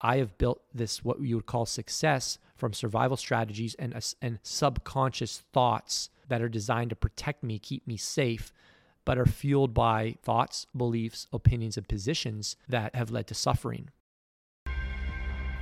I have built this, what you would call success, from survival strategies and, and subconscious thoughts that are designed to protect me, keep me safe, but are fueled by thoughts, beliefs, opinions, and positions that have led to suffering.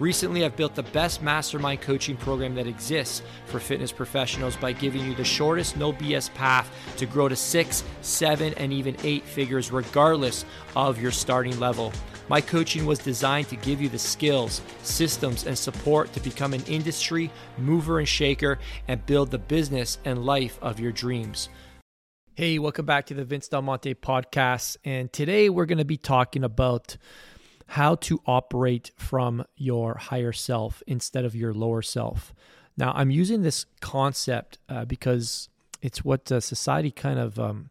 Recently, I've built the best mastermind coaching program that exists for fitness professionals by giving you the shortest, no BS path to grow to six, seven, and even eight figures, regardless of your starting level. My coaching was designed to give you the skills, systems, and support to become an industry mover and shaker and build the business and life of your dreams. Hey, welcome back to the Vince Del Monte podcast. And today we're going to be talking about how to operate from your higher self instead of your lower self. Now, I'm using this concept uh, because it's what uh, society kind of um,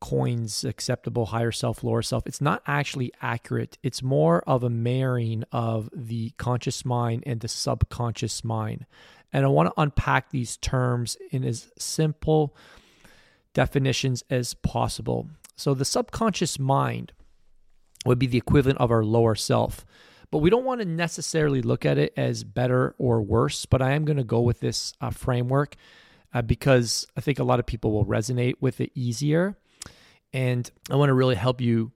coins acceptable higher self, lower self. It's not actually accurate. It's more of a marrying of the conscious mind and the subconscious mind. And I want to unpack these terms in as simple definitions as possible. So, the subconscious mind would be the equivalent of our lower self. But we don't want to necessarily look at it as better or worse. But I am going to go with this uh, framework uh, because I think a lot of people will resonate with it easier. And I want to really help you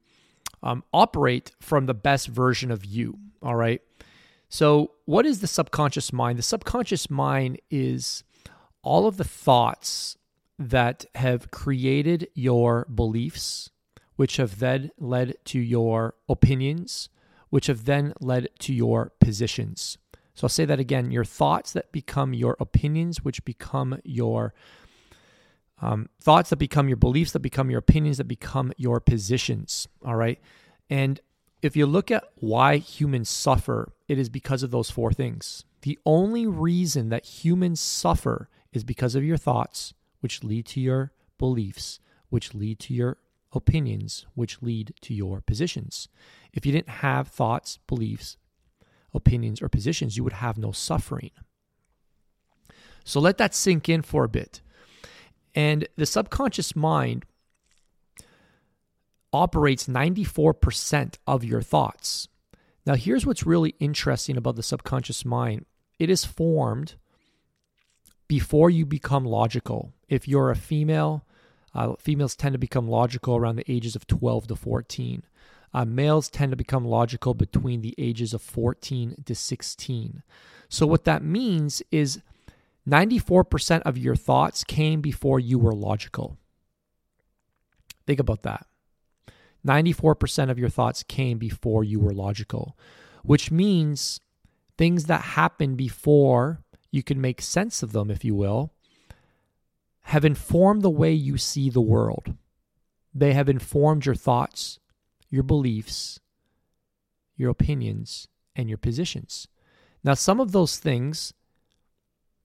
um, operate from the best version of you. All right. So, what is the subconscious mind? The subconscious mind is all of the thoughts that have created your beliefs, which have then led to your opinions, which have then led to your positions. So I'll say that again your thoughts that become your opinions, which become your um, thoughts that become your beliefs, that become your opinions, that become your positions. All right. And if you look at why humans suffer, it is because of those four things. The only reason that humans suffer is because of your thoughts, which lead to your beliefs, which lead to your opinions which lead to your positions. If you didn't have thoughts, beliefs, opinions, or positions, you would have no suffering. So let that sink in for a bit. And the subconscious mind operates 94% of your thoughts. Now, here's what's really interesting about the subconscious mind it is formed before you become logical. If you're a female, uh, females tend to become logical around the ages of 12 to 14. Uh, males tend to become logical between the ages of 14 to 16. So, what that means is 94% of your thoughts came before you were logical. Think about that. 94% of your thoughts came before you were logical, which means things that happened before you can make sense of them, if you will, have informed the way you see the world. They have informed your thoughts, your beliefs, your opinions, and your positions. Now, some of those things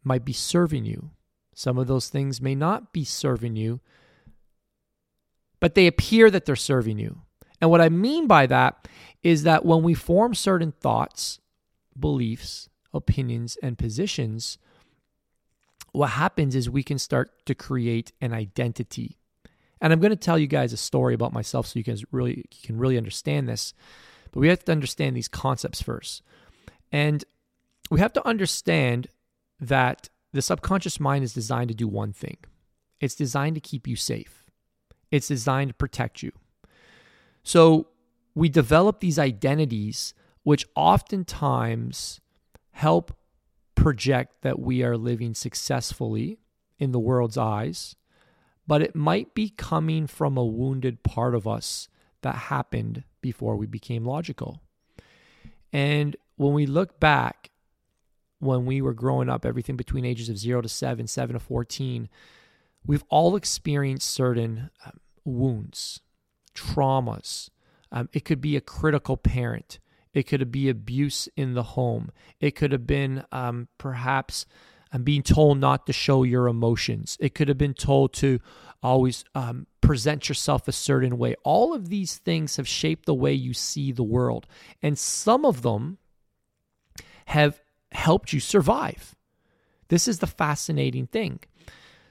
might be serving you, some of those things may not be serving you, but they appear that they're serving you. And what I mean by that is that when we form certain thoughts, beliefs, opinions, and positions, what happens is we can start to create an identity. And I'm going to tell you guys a story about myself so you guys really you can really understand this. But we have to understand these concepts first. And we have to understand that the subconscious mind is designed to do one thing. It's designed to keep you safe. It's designed to protect you. So we develop these identities which oftentimes help project that we are living successfully in the world's eyes, but it might be coming from a wounded part of us that happened before we became logical. And when we look back, when we were growing up, everything between ages of zero to seven, seven to 14, we've all experienced certain um, wounds, traumas. Um, it could be a critical parent. It could be abuse in the home. It could have been um, perhaps um, being told not to show your emotions. It could have been told to always um, present yourself a certain way. All of these things have shaped the way you see the world. And some of them have helped you survive. This is the fascinating thing.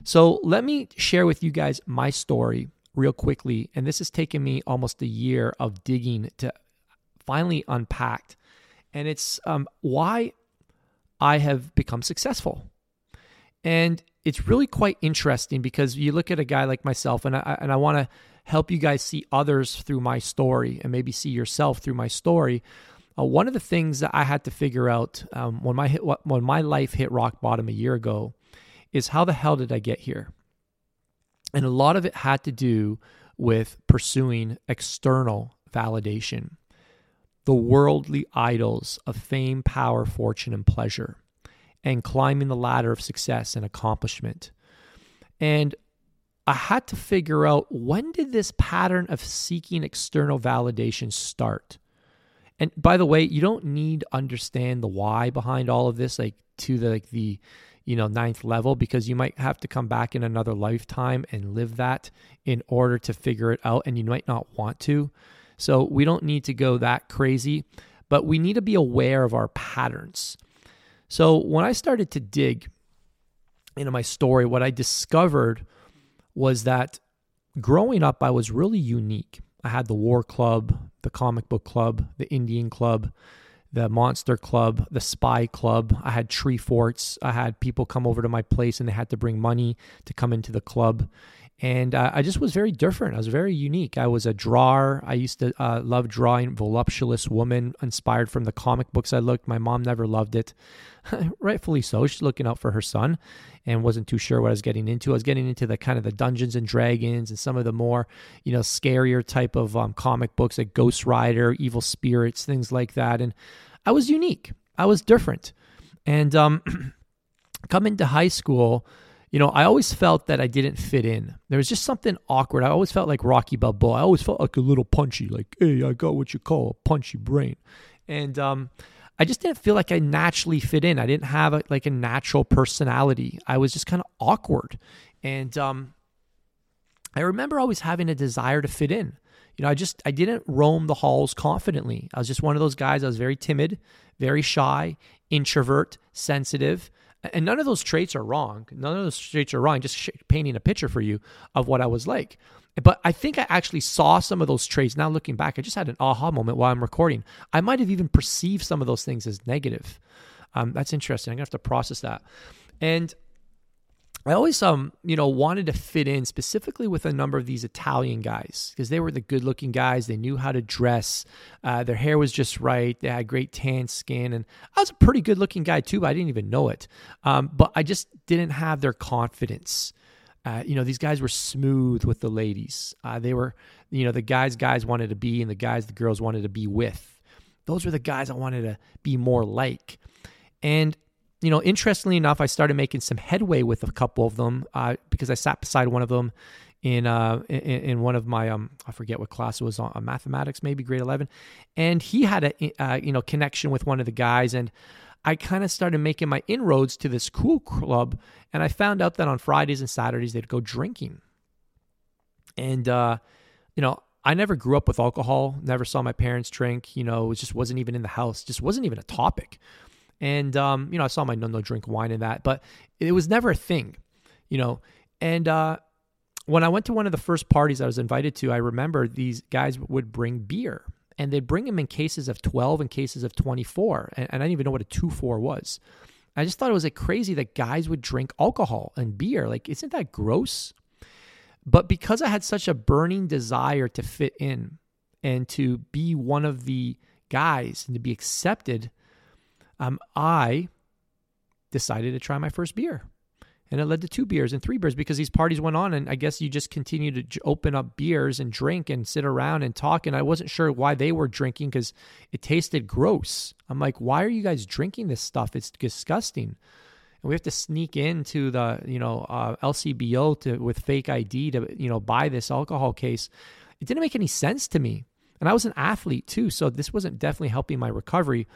So, let me share with you guys my story real quickly. And this has taken me almost a year of digging to finally unpacked. And it's um, why I have become successful. And it's really quite interesting because you look at a guy like myself, and I, and I want to help you guys see others through my story and maybe see yourself through my story. Uh, one of the things that I had to figure out um, when my hit, when my life hit rock bottom a year ago is how the hell did I get here? And a lot of it had to do with pursuing external validation, the worldly idols of fame, power, fortune, and pleasure and climbing the ladder of success and accomplishment. And I had to figure out when did this pattern of seeking external validation start? And by the way, you don't need to understand the why behind all of this, like to the like the you know ninth level, because you might have to come back in another lifetime and live that in order to figure it out, and you might not want to. So we don't need to go that crazy, but we need to be aware of our patterns. So when I started to dig into my story, what I discovered was that growing up, I was really unique. I had the war club, the comic book club, the Indian club, the monster club, the spy club. I had tree forts. I had people come over to my place and they had to bring money to come into the club. And uh, I just was very different. I was very unique. I was a drawer. I used to uh, love drawing voluptuous women inspired from the comic books I looked. My mom never loved it. rightfully so. She's looking out for her son and wasn't too sure what I was getting into. I was getting into the kind of the Dungeons and Dragons and some of the more, you know, scarier type of um, comic books like Ghost Rider, Evil Spirits, things like that. And I was unique. I was different. And um, coming to high school, you know, I always felt that I didn't fit in. There was just something awkward. I always felt like Rocky Balboa. I always felt like a little punchy, like, hey, I got what you call a punchy brain. And um, I just didn't feel like I naturally fit in. I didn't have a, like a natural personality. I was just kind of awkward. And um, I remember always having a desire to fit in. You know, I just I didn't roam the halls confidently. I was just one of those guys. I was very timid, very shy, introvert, sensitive. And none of those traits are wrong. None of those traits are wrong. Just painting a picture for you of what I was like. But I think I actually saw some of those traits. Now looking back, I just had an aha moment while I'm recording. I might have even perceived some of those things as negative. Um, that's interesting. I'm gonna have to process that. And I always, um, you know, wanted to fit in specifically with a number of these Italian guys because they were the good-looking guys. They knew how to dress. Uh, their hair was just right. They had great tan skin, and I was a pretty good-looking guy too. But I didn't even know it. Um, but I just didn't have their confidence. Uh, you know, these guys were smooth with the ladies. Uh, they were, you know, the guys guys wanted to be and the guys the girls wanted to be with. Those were the guys I wanted to be more like. And, you know, interestingly enough, I started making some headway with a couple of them uh, because I sat beside one of them in uh in, in, one of my um I forget what class it was on uh, mathematics maybe grade 11 and he had a uh, you know connection with one of the guys and I kind of started making my inroads to this cool club, and I found out that on Fridays and Saturdays they'd go drinking. And uh, you know, I never grew up with alcohol, never saw my parents drink, you know, it just wasn't even in the house, just wasn't even a topic. And um, you know, I saw my nonno drink wine in that, but it was never a thing, you know. And uh when I went to one of the first parties I was invited to, I remember these guys would bring beer and they'd bring them in cases of 12 and cases of 24. And, and I didn't even know what a 2 4 was. I just thought it was like crazy that guys would drink alcohol and beer. Like, isn't that gross? But because I had such a burning desire to fit in and to be one of the guys and to be accepted, um, I decided to try my first beer and it led to two beers and three beers because these parties went on and i guess you just continue to open up beers and drink and sit around and talk and i wasn't sure why they were drinking because it tasted gross. I'm like why are you guys drinking this stuff? It's disgusting. And we have to sneak into the you know uh, LCBO to with fake id to you know buy this alcohol case. It didn't make any sense to me. And i was an athlete too so this wasn't definitely helping my recovery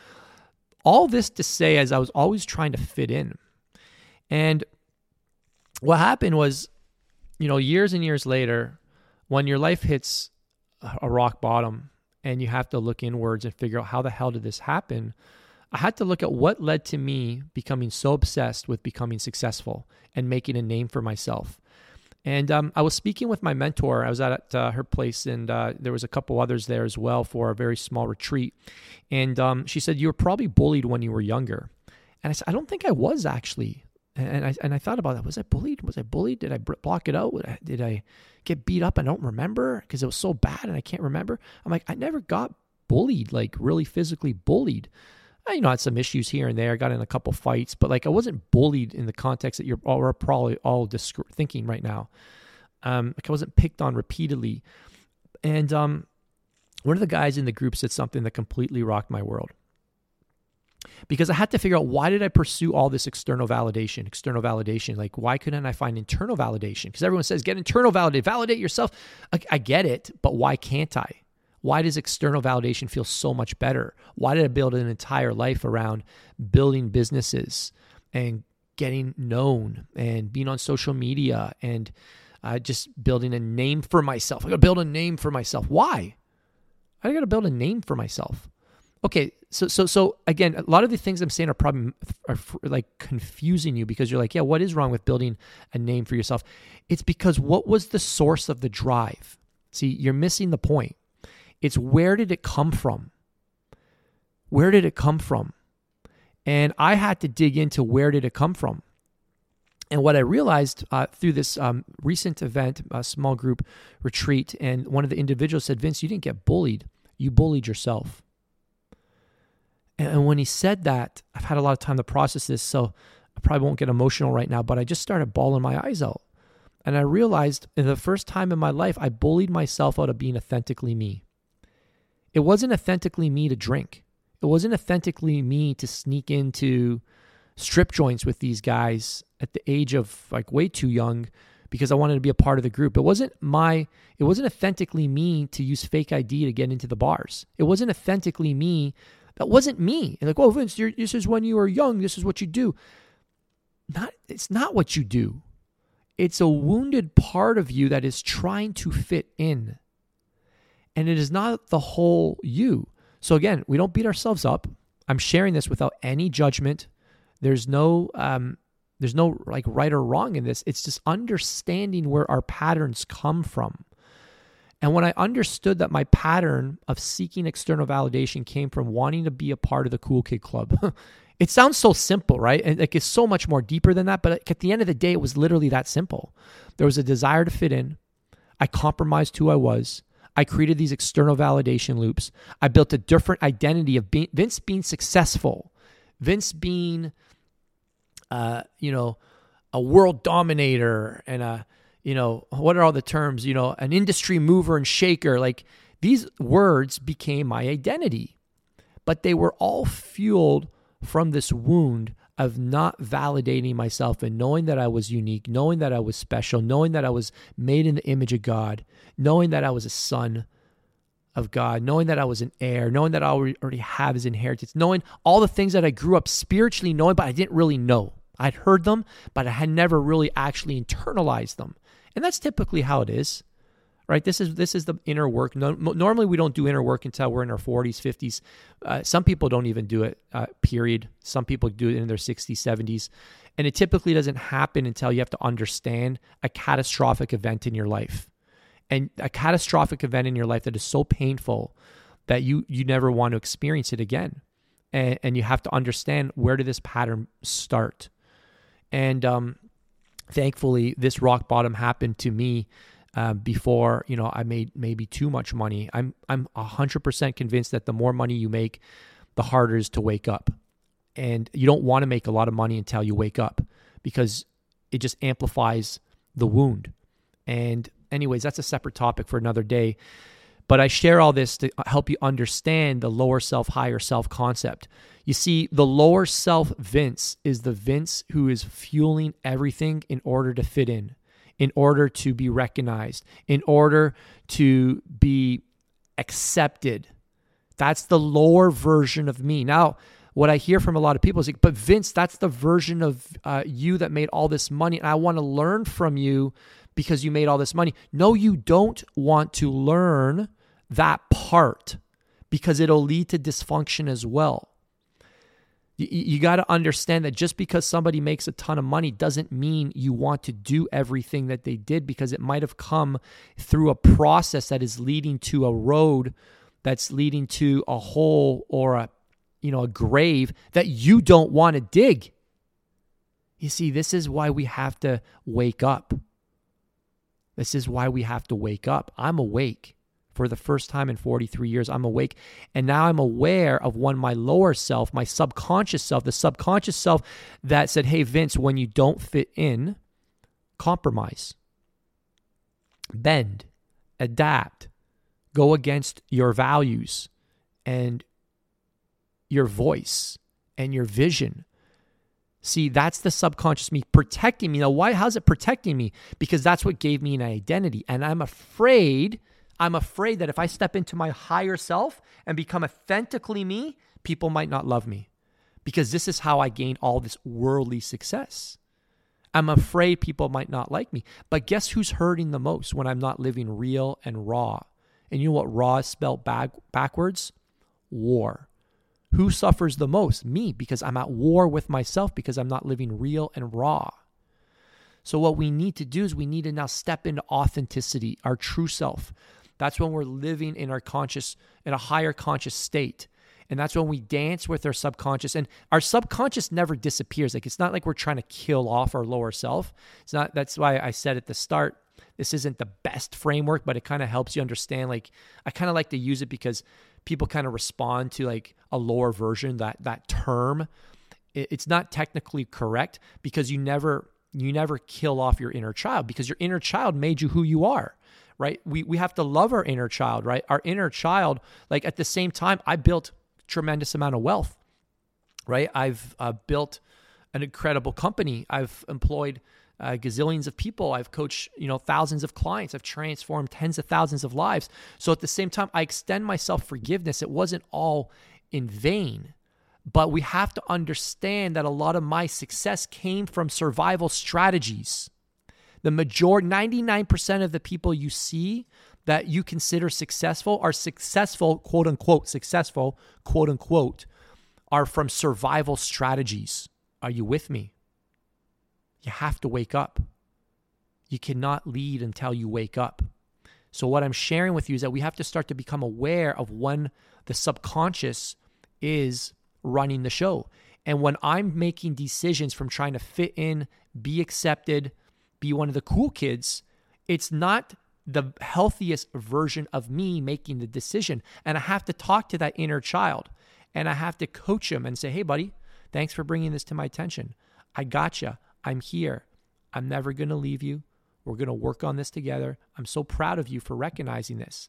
all this to say as i was always trying to fit in and what happened was, you know, years and years later, when your life hits a rock bottom and you have to look inwards and figure out how the hell did this happen, I had to look at what led to me becoming so obsessed with becoming successful and making a name for myself. And um, I was speaking with my mentor. I was at uh, her place, and uh, there was a couple others there as well for a very small retreat. And um, she said, "You were probably bullied when you were younger." And I said, "I don't think I was actually." And I and I thought about that. Was I bullied? Was I bullied? Did I block it out? Did I get beat up? I don't remember because it was so bad, and I can't remember. I'm like, I never got bullied, like really physically bullied. I, you know, had some issues here and there. got in a couple fights, but like I wasn't bullied in the context that you're all, probably all disc- thinking right now. Um, like I wasn't picked on repeatedly. And um, one of the guys in the group said something that completely rocked my world. Because I had to figure out why did I pursue all this external validation, external validation? Like, why couldn't I find internal validation? Because everyone says get internal validate, validate yourself. I, I get it, but why can't I? Why does external validation feel so much better? Why did I build an entire life around building businesses and getting known and being on social media and uh, just building a name for myself? I got to build a name for myself. Why? I got to build a name for myself. Okay, so so so again, a lot of the things I'm saying are probably are like confusing you because you're like, yeah, what is wrong with building a name for yourself? It's because what was the source of the drive? See, you're missing the point. It's where did it come from? Where did it come from? And I had to dig into where did it come from. And what I realized uh, through this um, recent event, a small group retreat, and one of the individuals said, Vince, you didn't get bullied. You bullied yourself. And when he said that, I've had a lot of time to process this, so I probably won't get emotional right now, but I just started bawling my eyes out. And I realized in the first time in my life, I bullied myself out of being authentically me. It wasn't authentically me to drink. It wasn't authentically me to sneak into strip joints with these guys at the age of like way too young because I wanted to be a part of the group. It wasn't my it wasn't authentically me to use fake ID to get into the bars. It wasn't authentically me. That wasn't me. And like, oh Vince, this is when you were young. This is what you do. Not it's not what you do. It's a wounded part of you that is trying to fit in and it is not the whole you. So again, we don't beat ourselves up. I'm sharing this without any judgment. There's no um, there's no like right or wrong in this. It's just understanding where our patterns come from. And when I understood that my pattern of seeking external validation came from wanting to be a part of the cool kid club, it sounds so simple, right? And like it's so much more deeper than that. But at the end of the day, it was literally that simple. There was a desire to fit in. I compromised who I was. I created these external validation loops. I built a different identity of being, Vince being successful, Vince being, uh, you know, a world dominator and a, you know, what are all the terms? You know, an industry mover and shaker. Like these words became my identity, but they were all fueled from this wound of not validating myself and knowing that I was unique, knowing that I was special, knowing that I was made in the image of God, knowing that I was a son of God, knowing that I was an heir, knowing that I already have his inheritance, knowing all the things that I grew up spiritually knowing, but I didn't really know. I'd heard them, but I had never really actually internalized them. And that's typically how it is right? This is this is the inner work. No, normally we don't do inner work until we're in our 40s 50s uh, some people don't even do it uh, period. Some people do it in their 60s 70s and it typically doesn't happen until you have to understand a catastrophic event in your life and a catastrophic event in your life that is so painful that you you never want to experience it again and, and you have to understand where did this pattern start and um, thankfully this rock bottom happened to me uh, before you know I made maybe too much money. I'm I'm hundred percent convinced that the more money you make, the harder it is to wake up, and you don't want to make a lot of money until you wake up because it just amplifies the wound. And anyways, that's a separate topic for another day. But I share all this to help you understand the lower self, higher self concept. You see, the lower self Vince is the Vince who is fueling everything in order to fit in in order to be recognized, in order to be accepted. That's the lower version of me. Now, what I hear from a lot of people is like, but Vince, that's the version of uh, you that made all this money. And I want to learn from you because you made all this money. No, you don't want to learn that part because it'll lead to dysfunction as well. You, you got to understand that just because somebody makes a ton of money doesn't mean you want to do everything that they did because it might have come through a process that is leading to a road that's leading to a hole or a you know a grave that you don't want to dig. You see, this is why we have to wake up. This is why we have to wake up. I'm awake for the first time in 43 years. I'm awake. And now I'm aware of one, my lower self, my subconscious self, the subconscious self that said, Hey, Vince, when you don't fit in, compromise, bend, adapt, go against your values and your voice and your vision See, that's the subconscious me protecting me. Now, why? How's it protecting me? Because that's what gave me an identity. And I'm afraid, I'm afraid that if I step into my higher self and become authentically me, people might not love me. Because this is how I gained all this worldly success. I'm afraid people might not like me. But guess who's hurting the most when I'm not living real and raw? And you know what raw is spelled back, backwards? War. Who suffers the most? Me, because I'm at war with myself because I'm not living real and raw. So, what we need to do is we need to now step into authenticity, our true self. That's when we're living in our conscious, in a higher conscious state. And that's when we dance with our subconscious. And our subconscious never disappears. Like it's not like we're trying to kill off our lower self. It's not, that's why I said at the start, this isn't the best framework, but it kind of helps you understand. Like I kind of like to use it because people kind of respond to like a lower version that that term it's not technically correct because you never you never kill off your inner child because your inner child made you who you are right? We we have to love our inner child right? Our inner child like at the same time i built tremendous amount of wealth right? I've uh, built an incredible company. I've employed uh, gazillions of people. I've coached, you know, thousands of clients. I've transformed tens of thousands of lives. So at the same time, I extend myself forgiveness. It wasn't all in vain. But we have to understand that a lot of my success came from survival strategies. The majority, 99% of the people you see that you consider successful are successful, quote unquote, successful, quote unquote, are from survival strategies. Are you with me? You have to wake up. You cannot lead until you wake up. So, what I'm sharing with you is that we have to start to become aware of when the subconscious is running the show. And when I'm making decisions from trying to fit in, be accepted, be one of the cool kids, it's not the healthiest version of me making the decision. And I have to talk to that inner child and I have to coach him and say, hey, buddy, thanks for bringing this to my attention. I gotcha. I'm here. I'm never going to leave you. We're going to work on this together. I'm so proud of you for recognizing this.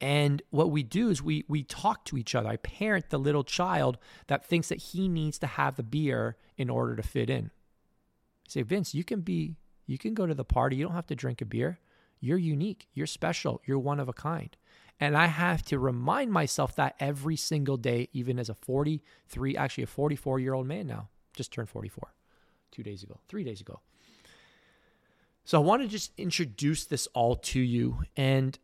And what we do is we we talk to each other. I parent the little child that thinks that he needs to have the beer in order to fit in. I say, Vince, you can be you can go to the party. You don't have to drink a beer. You're unique. You're special. You're one of a kind. And I have to remind myself that every single day, even as a 43, actually a 44 year old man now, just turned 44 two days ago, three days ago. So I want to just introduce this all to you. And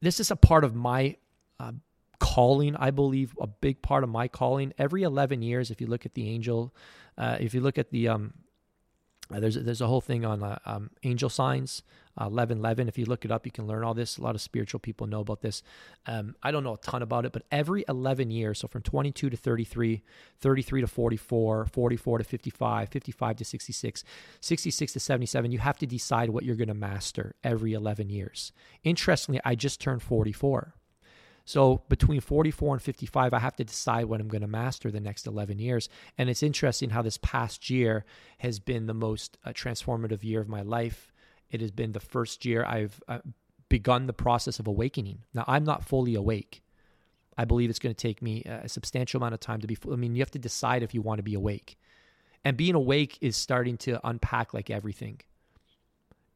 this is a part of my uh, calling, I believe, a big part of my calling. Every 11 years, if you look at the angel, uh, if you look at the, um, uh, there's, there's a whole thing on uh, um, angel signs uh, 11 11 if you look it up you can learn all this. A lot of spiritual people know about this. Um, i don't know a ton about it but every 11 years so from 22 to 33 33 to 44 44 to 55 55 to 66 66 to 77 you have to decide what you're going to master every 11 years. Interestingly i just turned 44 so between 44 and 55, I have to decide what I'm going to master the next 11 years. And it's interesting how this past year has been the most uh, transformative year of my life. It has been the first year I've uh, begun the process of awakening. Now, I'm not fully awake. I believe it's going to take me a substantial amount of time to be. I mean, you have to decide if you want to be awake, and being awake is starting to unpack like everything.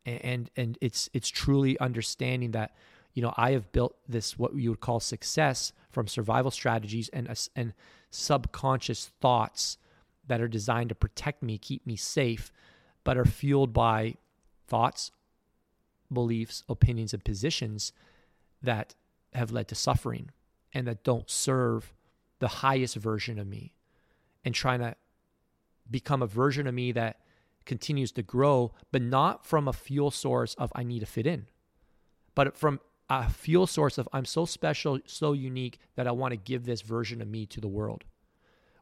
And and, and it's it's truly understanding that you know I have built this what you would call success from survival strategies and uh, and subconscious thoughts that are designed to protect me, keep me safe, but are fueled by thoughts, beliefs, opinions, and positions that have led to suffering and that don't serve the highest version of me and trying to become a version of me that continues to grow, but not from a fuel source of I need to fit in, but from a fuel source of I'm so special, so unique that I want to give this version of me to the world,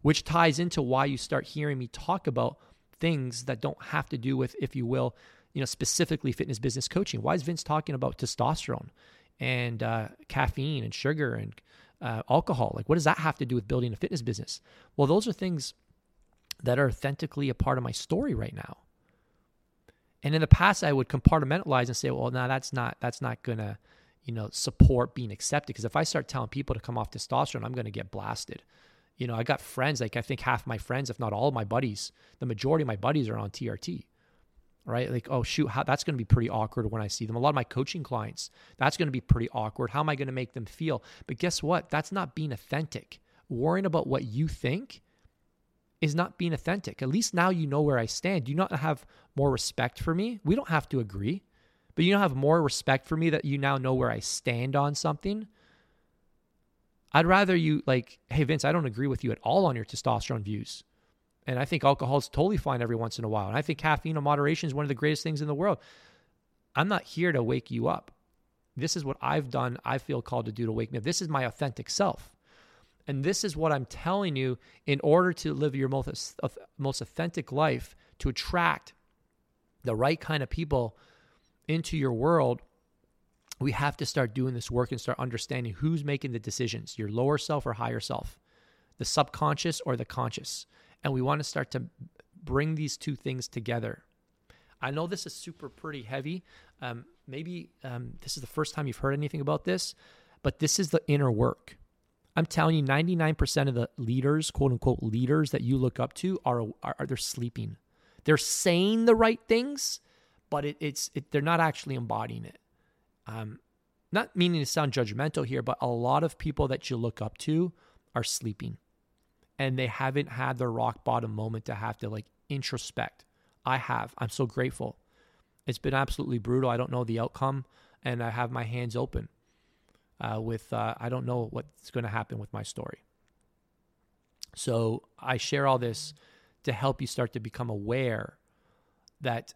which ties into why you start hearing me talk about things that don't have to do with, if you will, you know, specifically fitness business coaching. Why is Vince talking about testosterone and uh, caffeine and sugar and uh, alcohol? Like, what does that have to do with building a fitness business? Well, those are things that are authentically a part of my story right now. And in the past, I would compartmentalize and say, well, no, that's not that's not gonna, you know, support being accepted. Because if I start telling people to come off testosterone, I'm gonna get blasted. You know, I got friends, like I think half my friends, if not all my buddies, the majority of my buddies are on TRT right? Like, oh, shoot, how, that's going to be pretty awkward when I see them. A lot of my coaching clients, that's going to be pretty awkward. How am I going to make them feel? But guess what? That's not being authentic. Worrying about what you think is not being authentic. At least now you know where I stand. Do you not have more respect for me? We don't have to agree, but you don't have more respect for me that you now know where I stand on something. I'd rather you like, hey, Vince, I don't agree with you at all on your testosterone views. And I think alcohol is totally fine every once in a while. And I think caffeine in moderation is one of the greatest things in the world. I'm not here to wake you up. This is what I've done, I feel called to do to wake me up. This is my authentic self. And this is what I'm telling you in order to live your most, most authentic life, to attract the right kind of people into your world. We have to start doing this work and start understanding who's making the decisions your lower self or higher self, the subconscious or the conscious. And we want to start to bring these two things together. I know this is super pretty heavy. Um, maybe um, this is the first time you've heard anything about this, but this is the inner work. I'm telling you, 99% of the leaders, quote unquote leaders that you look up to, are, are, are they're sleeping. They're saying the right things, but it, it's it, they're not actually embodying it. Um, not meaning to sound judgmental here, but a lot of people that you look up to are sleeping and they haven't had their rock bottom moment to have to like introspect. I have. I'm so grateful. It's been absolutely brutal. I don't know the outcome, and I have my hands open uh, with, uh, I don't know what's going to happen with my story. So I share all this to help you start to become aware that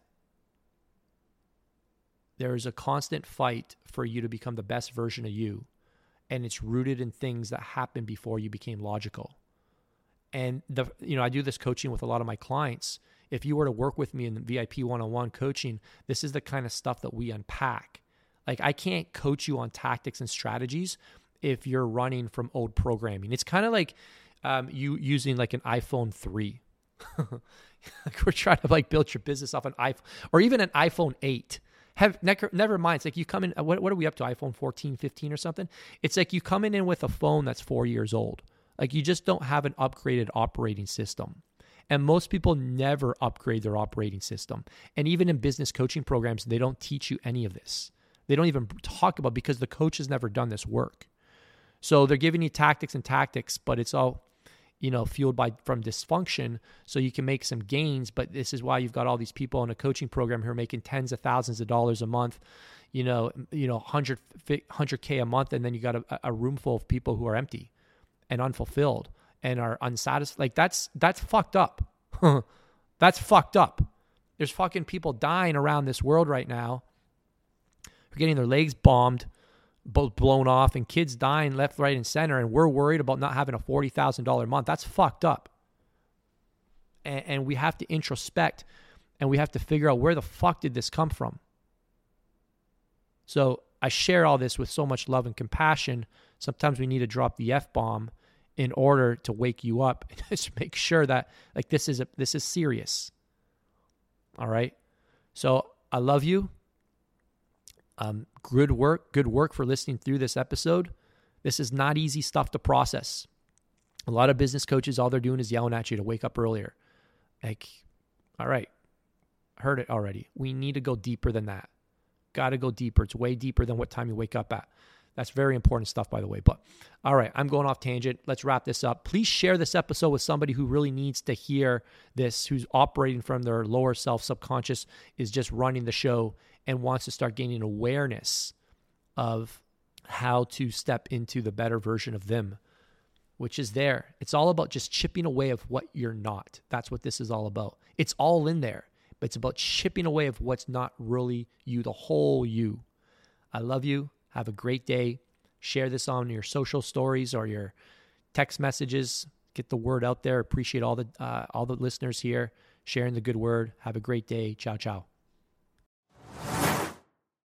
there is a constant fight for you to become the best version of you. And it's rooted in things that happened before you became logical. And the you know, I do this coaching with a lot of my clients. If you were to work with me in VIP one-on-one coaching, this is the kind of stuff that we unpack. Like I can't coach you on tactics and strategies if you're running from old programming. It's kind of like um, you using like an iPhone 3. like we're trying to like build your business off an iPhone or even an iPhone 8. Have never, never mind. It's like you come in, uh, what, what are we up to? iPhone 14, 15 or something? It's like you come in with a phone that's four years old. Like you just don't have an upgraded operating system. And most people never upgrade their operating system. And even in business coaching programs, they don't teach you any of this. They don't even talk about because the coach has never done this work. So they're giving you tactics and tactics, but it's all you know fueled by from dysfunction so you can make some gains but this is why you've got all these people in a coaching program who are making tens of thousands of dollars a month you know you know 100 100k a month and then you got a, a room full of people who are empty and unfulfilled and are unsatisfied. Like that's that's fucked up. that's fucked up. There's fucking people dying around this world right now who are getting their legs bombed, both blown off, and kids dying left, right, and center. And we're worried about not having a forty thousand dollar month. That's fucked up. And, and we have to introspect, and we have to figure out where the fuck did this come from. So I share all this with so much love and compassion. Sometimes we need to drop the f bomb in order to wake you up and just make sure that like this is a, this is serious. All right. So I love you. Um, good work. Good work for listening through this episode. This is not easy stuff to process. A lot of business coaches, all they're doing is yelling at you to wake up earlier. Like, all right, heard it already. We need to go deeper than that. Got to go deeper. It's way deeper than what time you wake up at. That's very important stuff, by the way. But all right, I'm going off tangent. Let's wrap this up. Please share this episode with somebody who really needs to hear this, who's operating from their lower self, subconscious, is just running the show and wants to start gaining awareness of how to step into the better version of them, which is there. It's all about just chipping away of what you're not. That's what this is all about. It's all in there, but it's about chipping away of what's not really you, the whole you. I love you. Have a great day. Share this on your social stories or your text messages. Get the word out there. Appreciate all the uh, all the listeners here sharing the good word. Have a great day. Ciao, ciao.